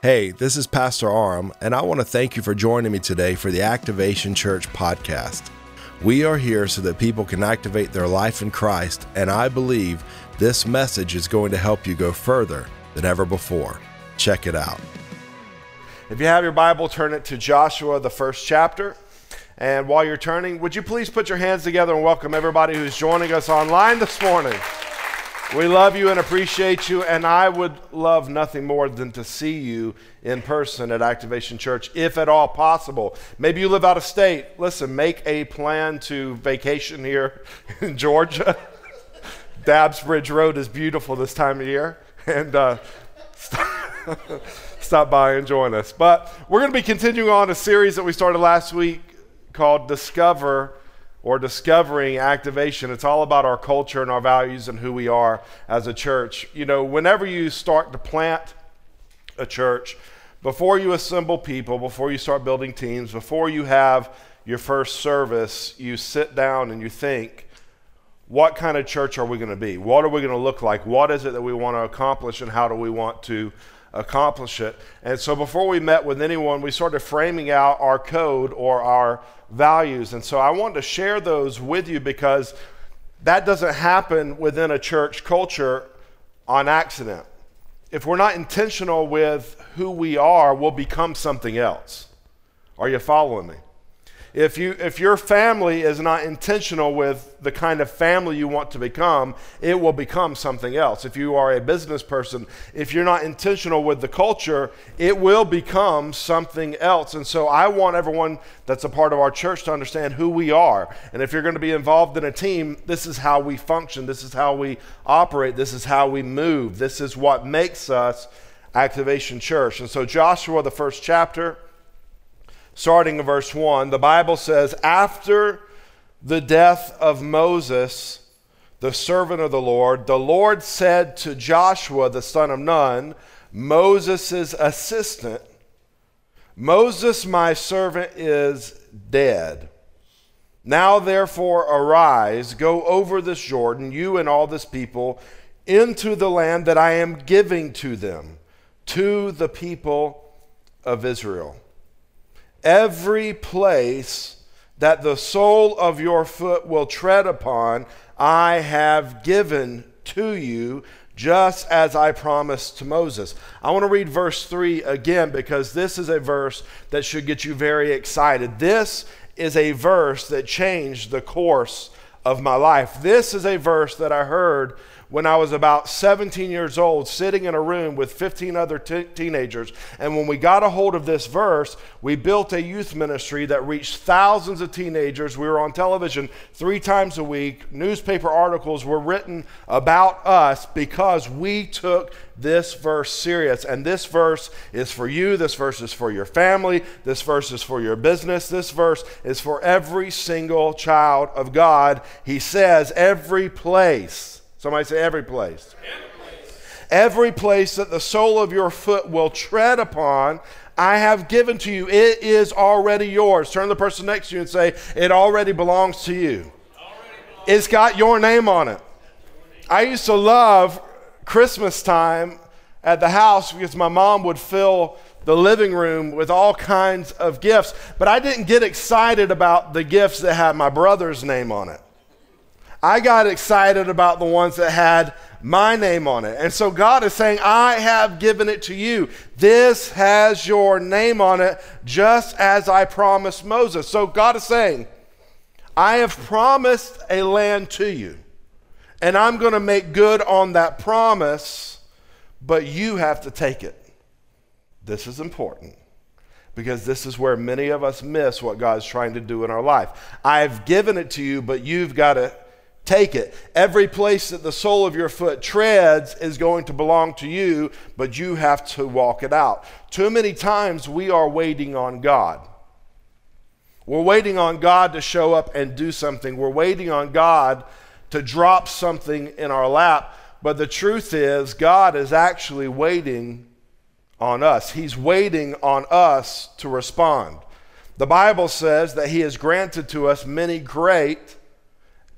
Hey, this is Pastor Aram, and I want to thank you for joining me today for the Activation Church podcast. We are here so that people can activate their life in Christ, and I believe this message is going to help you go further than ever before. Check it out. If you have your Bible, turn it to Joshua, the first chapter. And while you're turning, would you please put your hands together and welcome everybody who's joining us online this morning? We love you and appreciate you, and I would love nothing more than to see you in person at Activation Church, if at all possible. Maybe you live out of state. Listen, make a plan to vacation here in Georgia. Dabbs Bridge Road is beautiful this time of year, and uh, stop, stop by and join us. But we're going to be continuing on a series that we started last week called Discover or discovering activation. It's all about our culture and our values and who we are as a church. You know, whenever you start to plant a church, before you assemble people, before you start building teams, before you have your first service, you sit down and you think, what kind of church are we going to be? What are we going to look like? What is it that we want to accomplish and how do we want to accomplish it? And so before we met with anyone, we started framing out our code or our values. And so I wanted to share those with you because that doesn't happen within a church culture on accident. If we're not intentional with who we are, we'll become something else. Are you following me? If, you, if your family is not intentional with the kind of family you want to become, it will become something else. If you are a business person, if you're not intentional with the culture, it will become something else. And so I want everyone that's a part of our church to understand who we are. And if you're going to be involved in a team, this is how we function, this is how we operate, this is how we move, this is what makes us Activation Church. And so, Joshua, the first chapter, starting in verse 1, the Bible says, After the death of Moses, the servant of the Lord, the Lord said to Joshua, the son of Nun, Moses' assistant, Moses, my servant, is dead. Now, therefore, arise, go over this Jordan, you and all this people, into the land that I am giving to them, to the people of Israel every place that the sole of your foot will tread upon, I have given to you, just as I promised to Moses. I want to read verse 3 again because this is a verse that should get you very excited. This is a verse that changed the course of my life. This is a verse that I heard when I was about 17 years old, sitting in a room with 15 other t- teenagers. And when we got a hold of this verse, we built a youth ministry that reached thousands of teenagers. We were on television three times a week. Newspaper articles were written about us because we took this verse serious. And this verse is for you. This verse is for your family. This verse is for your business. This verse is for every single child of God. He says, every place Somebody say every place. Every place. Every place that the sole of your foot will tread upon, I have given to you. It is already yours. Turn to the person next to you and say, It already belongs to you. Belongs. It's got your name on it. I used to love Christmas time at the house because my mom would fill the living room with all kinds of gifts, but I didn't get excited about the gifts that had my brother's name on it. I got excited about the ones that had my name on it. And so God is saying, I have given it to you. This has your name on it, just as I promised Moses. So God is saying, I have promised a land to you, and I'm going to make good on that promise, but you have to take it. This is important because this is where many of us miss what God's trying to do in our life. I've given it to you, but you've got to take it. Every place that the sole of your foot treads is going to belong to you, but you have to walk it out. Too many times we are waiting on God. We're waiting on God to show up and do something. We're waiting on God to drop something in our lap. But the truth is, God is actually waiting on us. He's waiting on us to respond. The Bible says that He has granted to us many great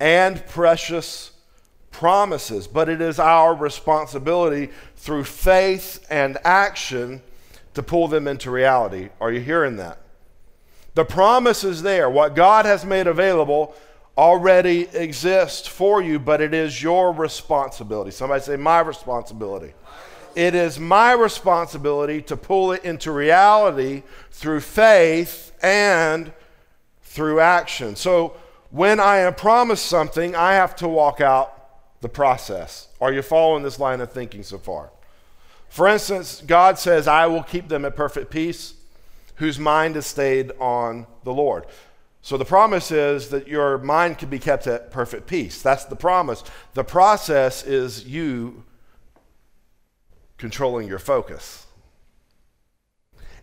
and precious promises. But it is our responsibility through faith and action to pull them into reality. Are you hearing that? The promise is there. What God has made available already exists for you, but it is your responsibility. Somebody say, My responsibility. It is my responsibility to pull it into reality through faith and through action. So when I am promised something, I have to walk out the process. Are you following this line of thinking so far? For instance, God says, I will keep them at perfect peace whose mind is stayed on the Lord. So the promise is that your mind can be kept at perfect peace. That's the promise. The process is you controlling your focus.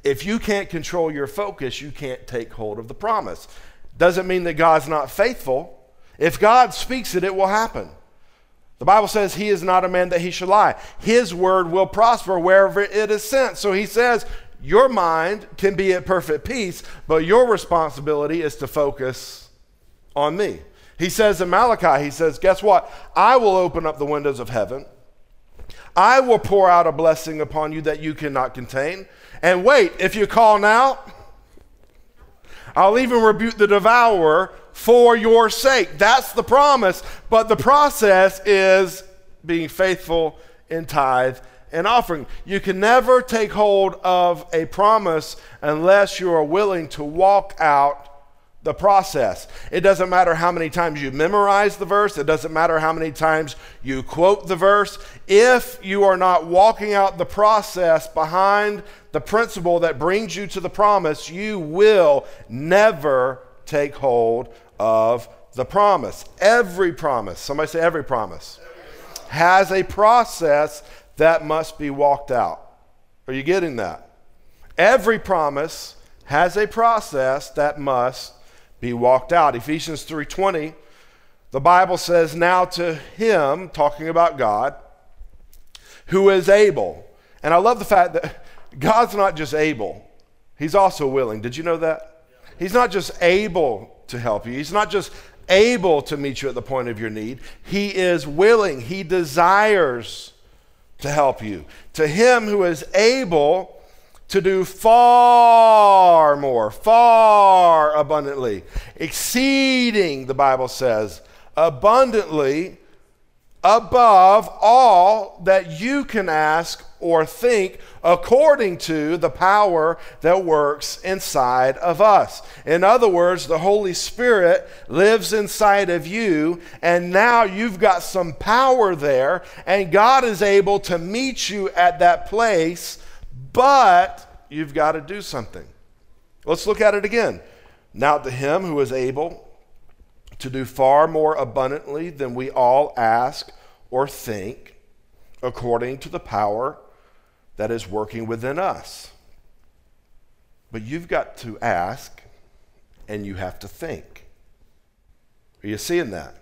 If you can't control your focus, you can't take hold of the promise. Doesn't mean that God's not faithful. If God speaks it, it will happen. The Bible says he is not a man that he should lie. His word will prosper wherever it is sent. So he says, Your mind can be at perfect peace, but your responsibility is to focus on me. He says in Malachi, He says, Guess what? I will open up the windows of heaven I will pour out a blessing upon you that you cannot contain. And wait, if you call now, I'll even rebuke the devourer for your sake. That's the promise. But the process is being faithful in tithe and offering. You can never take hold of a promise unless you are willing to walk out the process. It doesn't matter how many times you memorize the verse, it doesn't matter how many times you quote the verse. If you are not walking out the process behind the principle that brings you to the promise, you will never take hold of the promise. Every promise, somebody say every promise, has a process that must be walked out. Are you getting that? Every promise has a process that must be walked out. Ephesians 3:20 the Bible says now to him talking about God who is able. And I love the fact that God's not just able, he's also willing. Did you know that? He's not just able to help you. He's not just able to meet you at the point of your need. He is willing. He desires to help you. To him who is able to do far more, far abundantly, exceeding, the Bible says, abundantly above all that you can ask or think according to the power that works inside of us. In other words, the Holy Spirit lives inside of you, and now you've got some power there, and God is able to meet you at that place but you've got to do something. Let's look at it again. Now, to him who is able to do far more abundantly than we all ask or think, according to the power that is working within us. But you've got to ask and you have to think. Are you seeing that?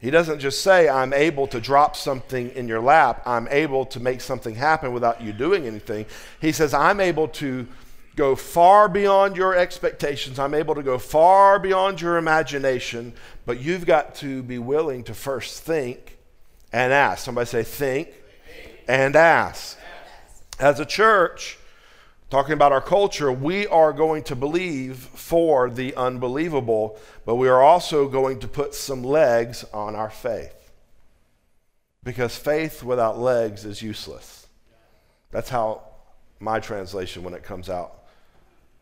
He doesn't just say, I'm able to drop something in your lap, I'm able to make something happen without you doing anything. He says, I'm able to go far beyond your expectations, I'm able to go far beyond your imagination, but you've got to be willing to first think and ask. Somebody say, think and ask. As a church, talking about our culture, we are going to believe for the unbelievable, but we are also going to put some legs on our faith. Because faith without legs is useless. That's how my translation when it comes out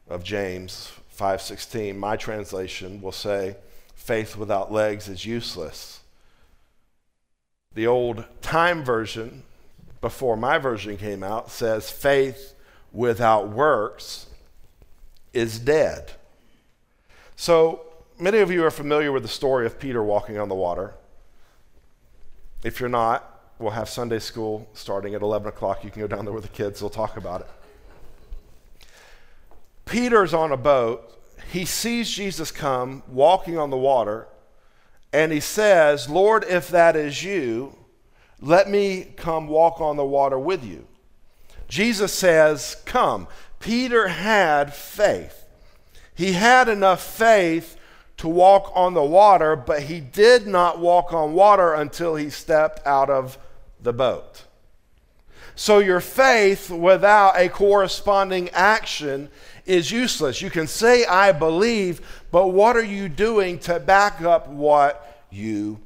of James 5:16, my translation will say faith without legs is useless. The old time version before my version came out says faith without works is dead. So, many of you are familiar with the story of Peter walking on the water. If you're not, we'll have Sunday school starting at 11 o'clock. You can go down there with the kids, we'll talk about it. Peter's on a boat. He sees Jesus come walking on the water, and he says, Lord, if that is you, let me come walk on the water with you. Jesus says, Come. Peter had faith. He had enough faith to walk on the water, but he did not walk on water until he stepped out of the boat. So your faith without a corresponding action is useless. You can say, I believe, but what are you doing to back up what you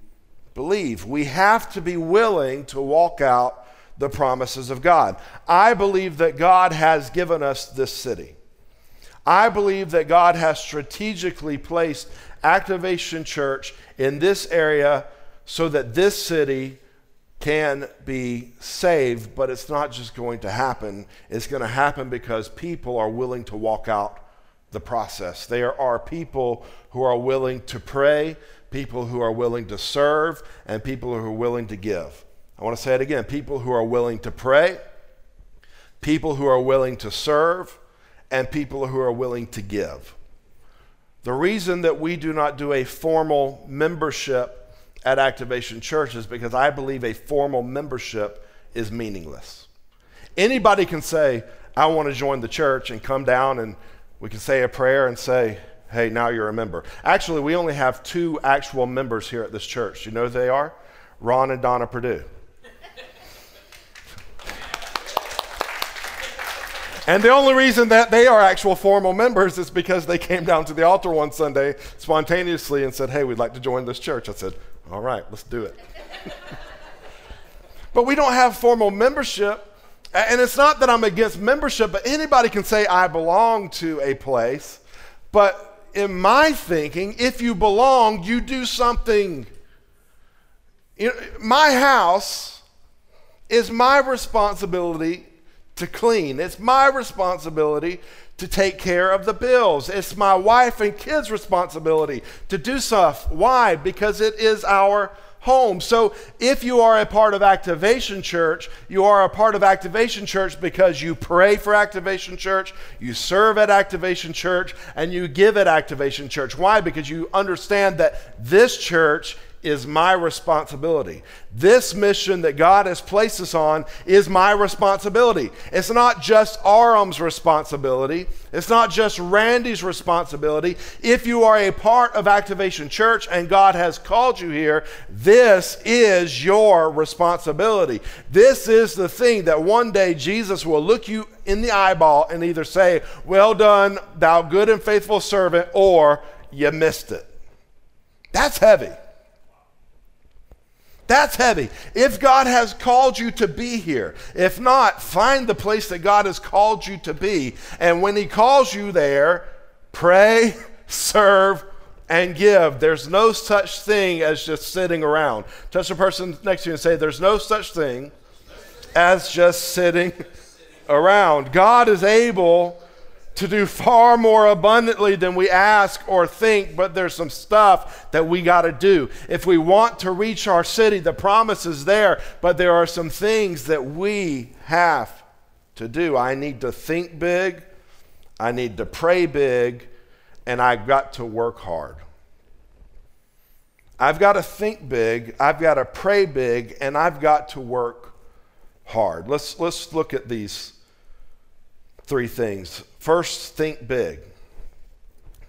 believe? We have to be willing to walk out the promises of God. I believe that God has given us this city. I believe that God has strategically placed Activation Church in this area so that this city can be saved, but it's not just going to happen. It's going to happen because people are willing to walk out the process. There are people who are willing to pray, people who are willing to serve, and people who are willing to give. I want to say it again people who are willing to pray, people who are willing to serve, and people who are willing to give. The reason that we do not do a formal membership at Activation Church is because I believe a formal membership is meaningless. Anybody can say, I want to join the church and come down and we can say a prayer and say, hey, now you're a member. Actually, we only have two actual members here at this church. Do you know who they are? Ron and Donna Purdue. And the only reason that they are actual formal members is because they came down to the altar one Sunday spontaneously and said, Hey, we'd like to join this church. I said, All right, let's do it. but we don't have formal membership. And it's not that I'm against membership, but anybody can say, I belong to a place. But in my thinking, if you belong, you do something. You know, my house is my responsibility to clean. It's my responsibility to take care of the bills. It's my wife and kids' responsibility to do stuff. Why? Because it is our home. So if you are a part of Activation Church, you are a part of Activation Church because you pray for Activation Church, you serve at Activation Church, and you give at Activation Church. Why? Because you understand that this church is my responsibility. This mission that God has placed us on is my responsibility. It's not just Aram's responsibility. It's not just Randy's responsibility. If you are a part of Activation Church and God has called you here, this is your responsibility. This is the thing that one day Jesus will look you in the eyeball and either say, Well done, thou good and faithful servant, or you missed it. That's heavy. That's heavy. If God has called you to be here, if not, find the place that God has called you to be. And when He calls you there, pray, serve, and give. There's no such thing as just sitting around. Touch the person next to you and say, There's no such thing as just sitting around. God is able to do far more abundantly than we ask or think, but there's some stuff that we got to do. If we want to reach our city, the promise is there, but there are some things that we have to do. I need to think big, I need to pray big, and I've got to work hard. I've got to think big, I've got to pray big, and I've got to work hard. Let's, let's look at these three things. First, think big.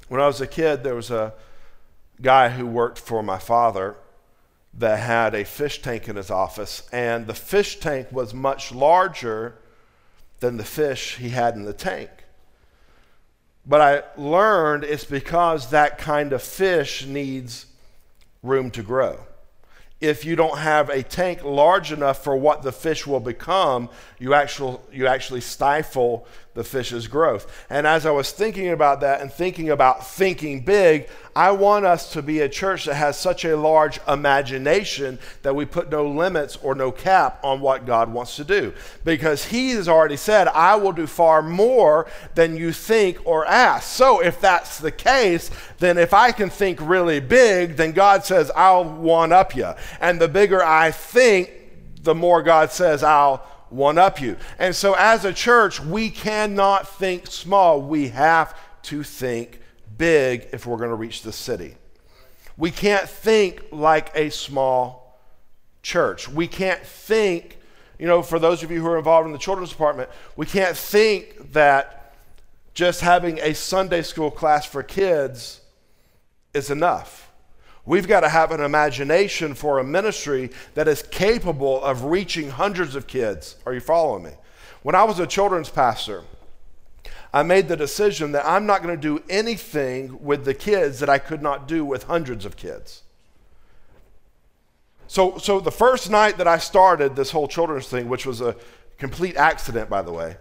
When I was a kid, there was a guy who worked for my father that had a fish tank in his office, and the fish tank was much larger than the fish he had in the tank. But I learned it's because that kind of fish needs room to grow if you don't have a tank large enough for what the fish will become, you actually, you actually stifle the fish's growth. And as I was thinking about that and thinking about thinking big, I want us to be a church that has such a large imagination that we put no limits or no cap on what God wants to do. Because He has already said, I will do far more than you think or ask. So if that's the case, then if I can think really big, then God says, I'll one up you. And the bigger I think, the more God says, I'll one up you. And so, as a church, we cannot think small. We have to think big if we're going to reach the city. We can't think like a small church. We can't think, you know, for those of you who are involved in the children's department, we can't think that just having a Sunday school class for kids is enough. We've got to have an imagination for a ministry that is capable of reaching hundreds of kids. Are you following me? When I was a children's pastor, I made the decision that I'm not going to do anything with the kids that I could not do with hundreds of kids. So, so the first night that I started this whole children's thing, which was a complete accident, by the way,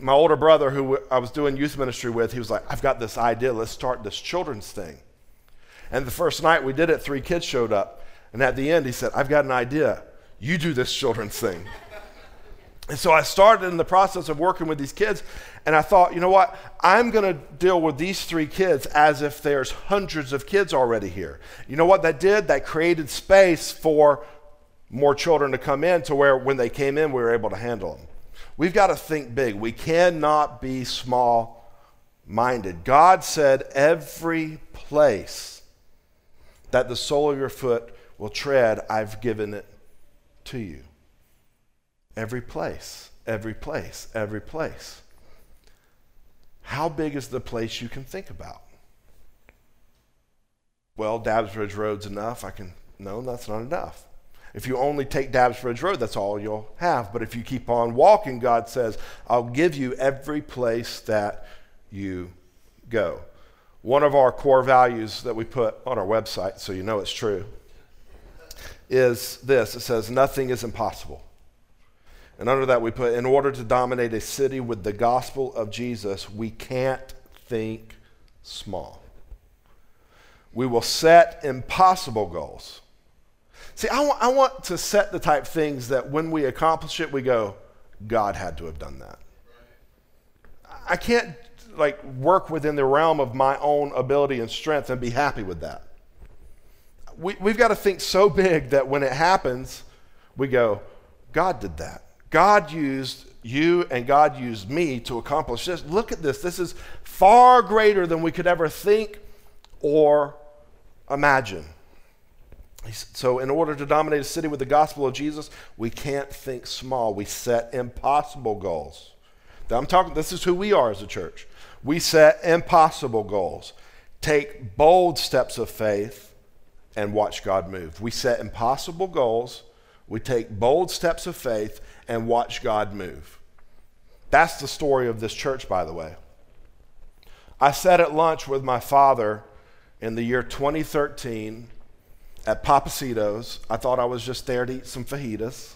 my older brother, who I was doing youth ministry with, he was like, I've got this idea. Let's start this children's thing. And the first night we did it, three kids showed up. And at the end, he said, I've got an idea. You do this children's thing. and so I started in the process of working with these kids. And I thought, you know what? I'm going to deal with these three kids as if there's hundreds of kids already here. You know what that did? That created space for more children to come in to where when they came in, we were able to handle them. We've got to think big. We cannot be small minded. God said, every place that the sole of your foot will tread, I've given it to you. Every place, every place, every place. How big is the place you can think about? Well, Dabbs Bridge Road's enough. I can, no, that's not enough. If you only take Dabbs Bridge Road, that's all you'll have. But if you keep on walking, God says, I'll give you every place that you go. One of our core values that we put on our website, so you know it's true, is this it says, Nothing is impossible. And under that, we put, in order to dominate a city with the gospel of Jesus, we can't think small. We will set impossible goals. See, I want, I want to set the type things that when we accomplish it, we go, God had to have done that. I can't like work within the realm of my own ability and strength and be happy with that. We, we've got to think so big that when it happens, we go, God did that. God used you and God used me to accomplish this. Look at this. This is far greater than we could ever think or imagine. So, in order to dominate a city with the gospel of Jesus, we can't think small. We set impossible goals. Now, I'm talking, this is who we are as a church. We set impossible goals, take bold steps of faith, and watch God move. We set impossible goals, we take bold steps of faith, and watch God move. That's the story of this church, by the way. I sat at lunch with my father in the year 2013 at Pappasito's. I thought I was just there to eat some fajitas.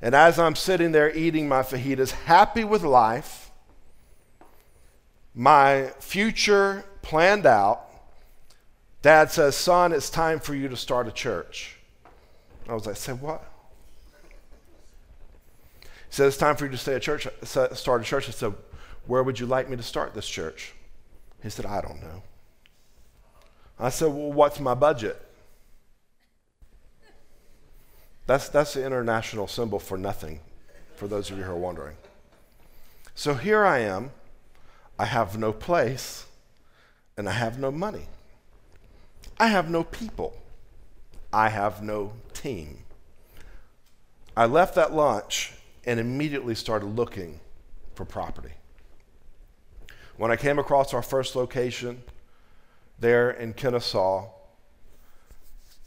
And as I'm sitting there eating my fajitas, happy with life, my future planned out, dad says, Son, it's time for you to start a church. I was like, Say what? He said, It's time for you to stay a church, uh, start a church. I said, Where would you like me to start this church? He said, I don't know. I said, Well, what's my budget? That's, that's the international symbol for nothing, for those of you who are wondering. So here I am. I have no place, and I have no money. I have no people. I have no team. I left that lunch and immediately started looking for property. When I came across our first location there in Kennesaw,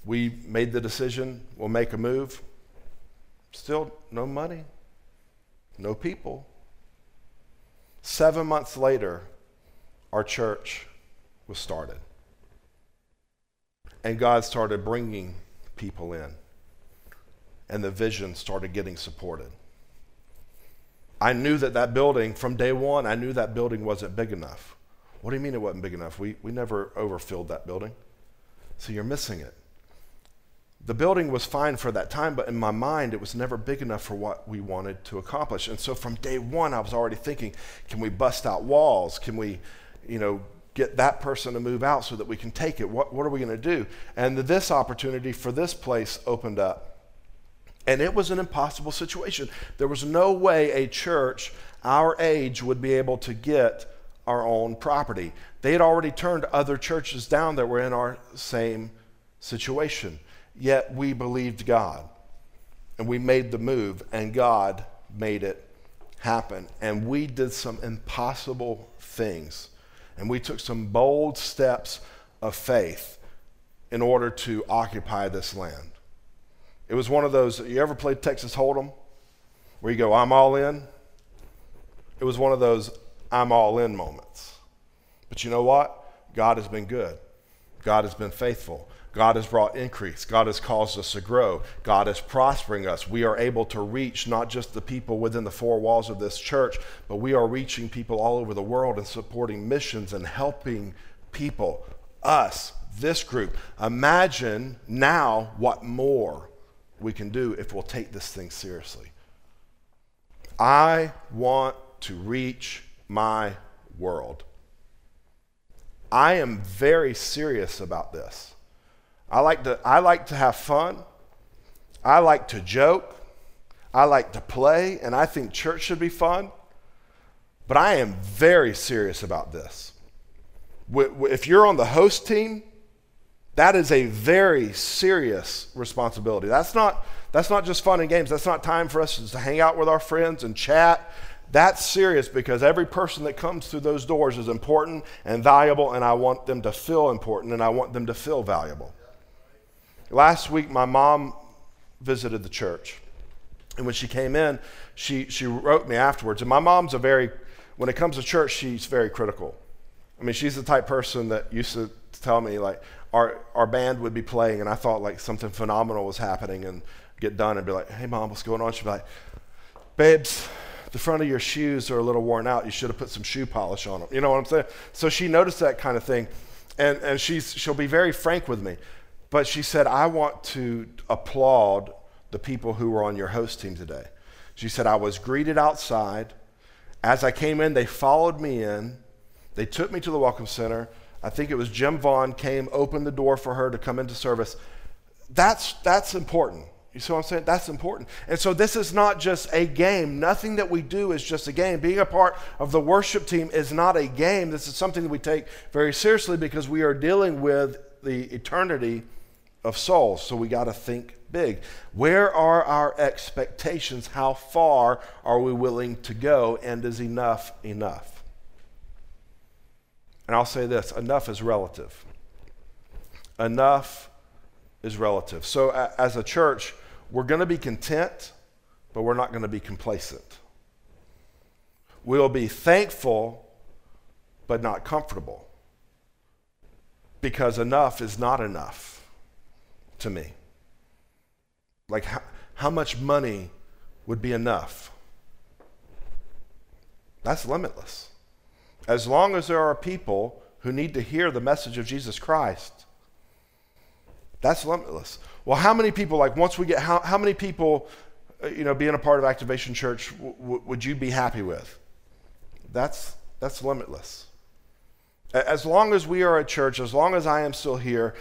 we made the decision we'll make a move. Still no money, no people. Seven months later, our church was started. And God started bringing people in. And the vision started getting supported. I knew that that building, from day one, I knew that building wasn't big enough. What do you mean it wasn't big enough? We, we never overfilled that building. So you're missing it. The building was fine for that time, but in my mind, it was never big enough for what we wanted to accomplish. And so from day one, I was already thinking, can we bust out walls? Can we, you know, get that person to move out so that we can take it? What, what are we going to do? And this opportunity for this place opened up. And it was an impossible situation. There was no way a church our age would be able to get our own property. They had already turned other churches down that were in our same situation. Yet we believed God. And we made the move, and God made it happen. And we did some impossible things. And we took some bold steps of faith. in order to occupy this land. It was one of those, you ever played Texas Hold'em? Where you go, I'm all in? It was one of those, I'm all in moments. But you know what? God has been good. God has been faithful. God has brought increase. God has caused us to grow. God is prospering us. We are able to reach not just the people within the four walls of this church, but we are reaching people all over the world and supporting missions and helping people, us, this group. Imagine now what more we can do if we'll take this thing seriously. I want to reach my world. I am very serious about this. I like to, I like to have fun. I like to joke. I like to play, and I think church should be fun. But I am very serious about this. If you're on the host team, that is a very serious responsibility. That's not, that's not just fun and games. That's not time for us to hang out with our friends and chat. That's serious because every person that comes through those doors is important and valuable, and I want them to feel important and I want them to feel valuable. Last week, my mom visited the church. And when she came in, she, she wrote me afterwards. And my mom's a very, when it comes to church, she's very critical. I mean, she's the type person that used to tell me, like, our, our band would be playing, and I thought, like, something phenomenal was happening, and get done and be like, hey, mom, what's going on? She'd be like, babes, the front of your shoes are a little worn out. You should have put some shoe polish on them. You know what I'm saying? So she noticed that kind of thing. And, and she's, she'll be very frank with me. But she said, I want to applaud the people who were on your host team today. She said, I was greeted outside. As I came in, they followed me in. They took me to the Welcome Center. I think it was Jim Vaughn came, opened the door for her to come into service. That's, that's important. You see what I'm saying? That's important. And so this is not just a game. Nothing that we do is just a game. Being a part of the worship team is not a game. This is something that we take very seriously because we are dealing with the eternity of souls. So we got to think big. Where are our expectations? How far are we willing to go? And is enough enough? And I'll say this enough is relative. Enough is relative. So, as a church, we're going to be content, but we're not going to be complacent. We'll be thankful, but not comfortable. Because enough is not enough to me. Like, how, how much money would be enough? That's limitless. As long as there are people who need to hear the message of Jesus Christ, that's limitless. Well, how many people, like once we get, how, how many people, uh, you know, being a part of Activation Church would you be happy with? That's, that's limitless. As long as we are a church, as long as I am still here,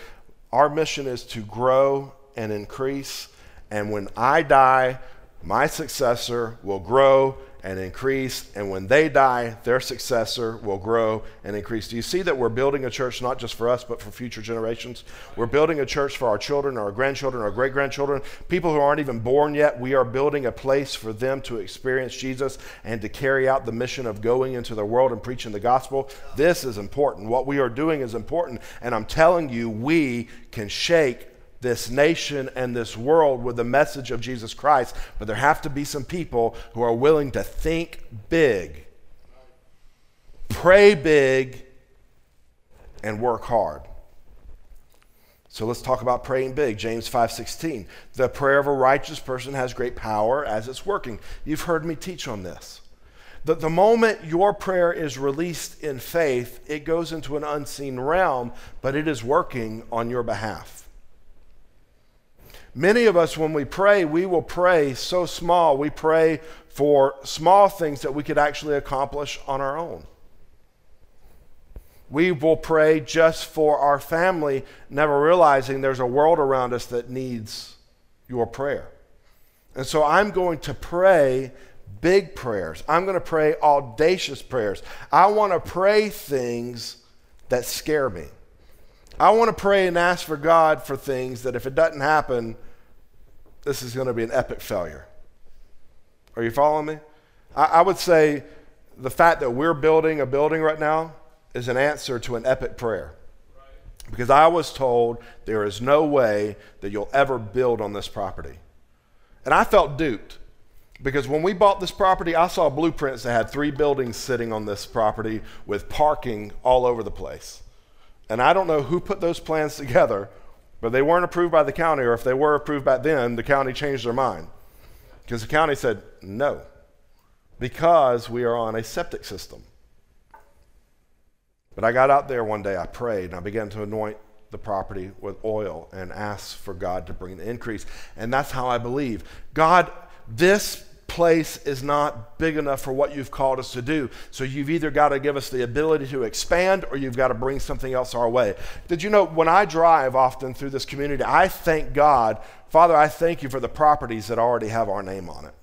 our mission is to grow and increase. And when I die, my successor will grow and increase. And when they die, their successor will grow and increase. Do you see that we're building a church not just for us, but for future generations? We're building a church for our children, our grandchildren, our great grandchildren, people who aren't even born yet. We are building a place for them to experience Jesus and to carry out the mission of going into the world and preaching the gospel. This is important. What we are doing is important. And I'm telling you, we can shake this nation and this world with the message of Jesus Christ, but there have to be some people who are willing to think big, pray big, and work hard. So let's talk about praying big. James 5:16. The prayer of a righteous person has great power as it's working. You've heard me teach on this. That the moment your prayer is released in faith, it goes into an unseen realm, but it is working on your behalf. Many of us, when we pray, we will pray so small. We pray for small things that we could actually accomplish on our own. We will pray just for our family, never realizing there's a world around us that needs your prayer. And so I'm going to pray big prayers. I'm going to pray audacious prayers. I want to pray things that scare me. I want to pray and ask for God for things that if it doesn't happen, this is going to be an epic failure. Are you following me? I, I would say the fact that we're building a building right now is an answer to an epic prayer. because I was told there is no way that you'll ever build on this property. And I felt duped because when we bought this property, I saw blueprints that had three buildings sitting on this property with parking all over the place. And I don't know who put those plans together, but they weren't approved by the county, or if they were approved back then, the county changed their mind. Because the county said no, because we are on a septic system. But I got out there one day, I prayed, and I began to anoint the property with oil and ask for God to bring the increase. And that's how I believe. God, this place is not big enough for what you've called us to do. So you've either got to give us the ability to expand or you've got to bring something else our way. Did you know when I drive often through this community, I thank God, Father, I thank you for the properties that already have our name on it.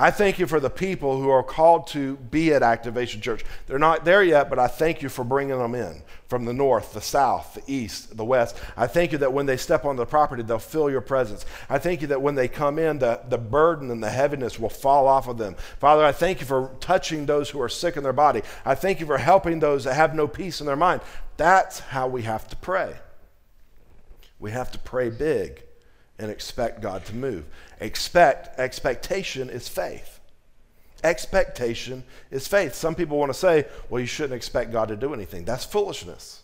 I thank you for the people who are called to be at Activation Church. They're not there yet, but I thank you for bringing them in from the north, the south, the east, the west. I thank you that when they step on the property, they'll feel your presence. I thank you that when they come in, the, the burden and the heaviness will fall off of them. Father, I thank you for touching those who are sick in their body. I thank you for helping those that have no peace in their mind. That's how we have to pray. We have to pray big and expect God to move. Expect, expectation is faith. Expectation is faith. Some people want to say, well, you shouldn't expect God to do anything. That's foolishness.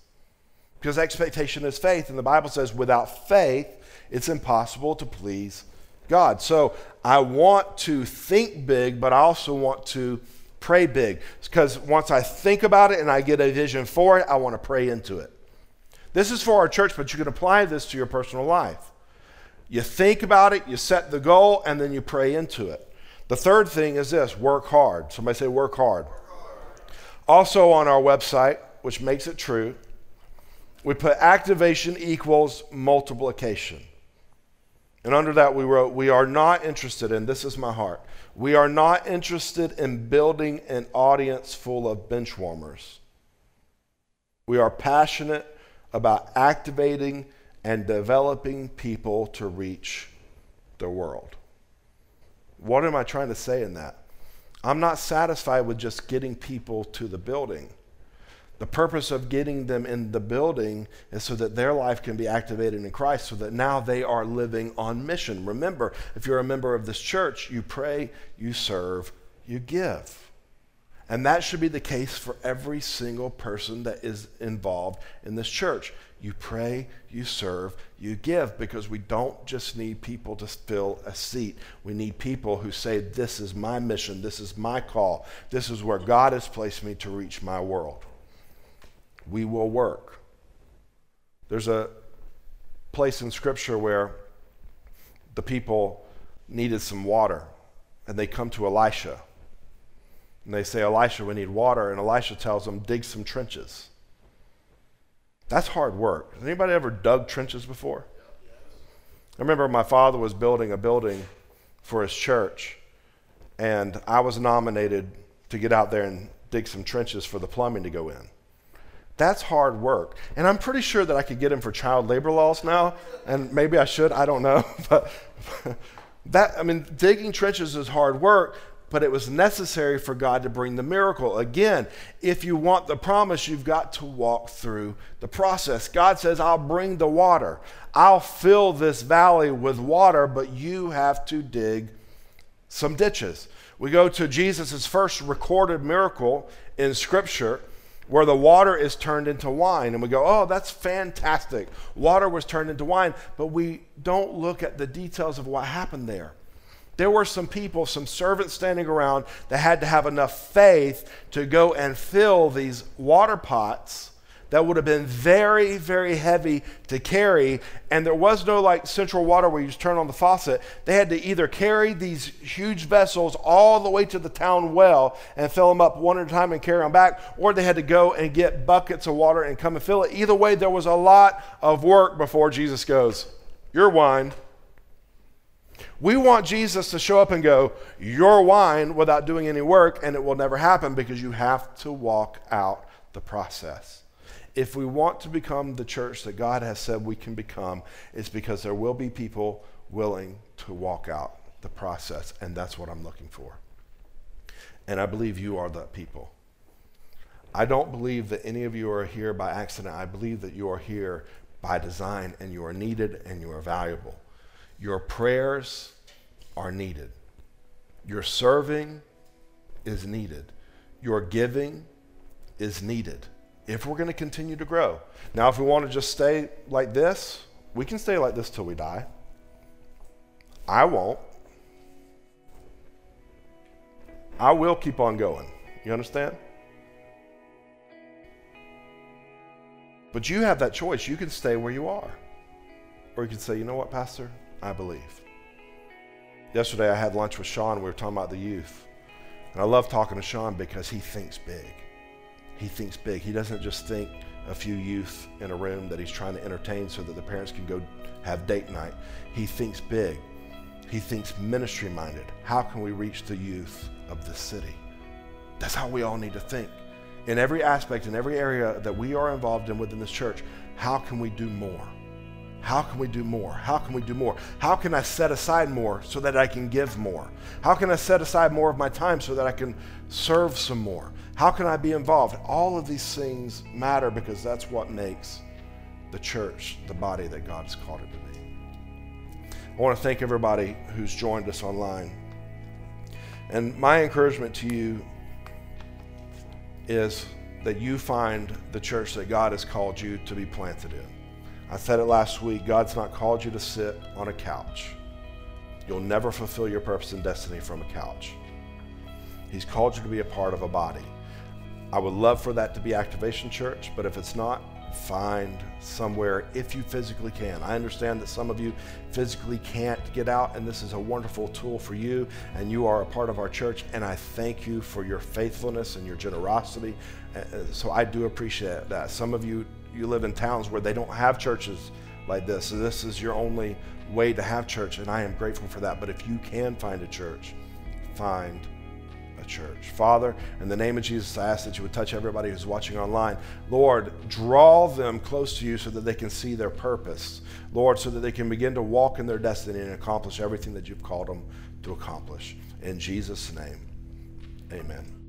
Because expectation is faith, and the Bible says, without faith, it's impossible to please God. So I want to think big, but I also want to pray big. Because once I think about it and I get a vision for it, I want to pray into it. This is for our church, but you can apply this to your personal life. You think about it, you set the goal, and then you pray into it. The third thing is this work hard. Somebody say, work hard. Also on our website, which makes it true, we put activation equals multiplication. And under that, we wrote, We are not interested in, this is my heart, we are not interested in building an audience full of bench warmers. We are passionate about activating and developing people to reach the world. What am I trying to say in that? I'm not satisfied with just getting people to the building. The purpose of getting them in the building is so that their life can be activated in Christ, so that now they are living on mission. Remember, if you're a member of this church, you pray, you serve, you give. And that should be the case for every single person that is involved in this church. You pray, you serve, you give, because we don't just need people to fill a seat. We need people who say, This is my mission, this is my call, this is where God has placed me to reach my world. We will work. There's a place in Scripture where the people needed some water, and they come to Elisha. And they say, Elisha, we need water. And Elisha tells them, dig some trenches. That's hard work. Has anybody ever dug trenches before? I remember my father was building a building for his church, and I was nominated to get out there and dig some trenches for the plumbing to go in. That's hard work. And I'm pretty sure that I could get him for child labor laws now, and maybe I should, I don't know. But that, I mean, digging trenches is hard work, but it was necessary for God to bring the miracle. Again, if you want the promise, you've got to walk through the process. God says, I'll bring the water, I'll fill this valley with water, but you have to dig some ditches. We go to Jesus' first recorded miracle in Scripture where the water is turned into wine. And we go, oh, that's fantastic. Water was turned into wine. But we don't look at the details of what happened there. There were some people, some servants standing around that had to have enough faith to go and fill these water pots that would have been very, very heavy to carry. And there was no like central water where you just turn on the faucet. They had to either carry these huge vessels all the way to the town well and fill them up one at a time and carry them back, or they had to go and get buckets of water and come and fill it. Either way, there was a lot of work before Jesus goes, Your wine. We want Jesus to show up and go, Your wine, without doing any work, and it will never happen because you have to walk out the process. If we want to become the church that God has said we can become, it's because there will be people willing to walk out the process, and that's what I'm looking for. And I believe you are that people. I don't believe that any of you are here by accident. I believe that you are here by design and you are needed and you are valuable. Your prayers are needed. Your serving is needed. Your giving is needed if we're going to continue to grow. Now, if we want to just stay like this, we can stay like this till we die. I won't. I will keep on going. You understand? But you have that choice. You can stay where you are. Or you can say, you know what, Pastor? I believe. Yesterday I had lunch with Sean. We were talking about the youth. And I love talking to Sean because he thinks big. He thinks big. He doesn't just think a few youth in a room that he's trying to entertain so that the parents can go have date night. He thinks big. He thinks ministry minded. How can we reach the youth of the city? That's how we all need to think. In every aspect, in every area that we are involved in within this church, how can we do more? How can we do more? How can we do more? How can I set aside more so that I can give more? How can I set aside more of my time so that I can serve some more? How can I be involved? All of these things matter because that's what makes the church the body that God has called it to be. I want to thank everybody who's joined us online. And my encouragement to you is that you find the church that God has called you to be planted in. I said it last week God's not called you to sit on a couch. You'll never fulfill your purpose and destiny from a couch. He's called you to be a part of a body. I would love for that to be Activation Church, but if it's not, find somewhere if you physically can. I understand that some of you physically can't get out, and this is a wonderful tool for you, and you are a part of our church, and I thank you for your faithfulness and your generosity. Uh, uh, so I do appreciate that. Some of you, you live in towns where they don't have churches like this, so this is your only way to have church, and I am grateful for that. But if you can find a church, find a church. Father, in the name of Jesus, I ask that you would touch everybody who's watching online. Lord, draw them close to you so that they can see their purpose. Lord, so that they can begin to walk in their destiny and accomplish everything that you've called them to accomplish. In Jesus' name, amen.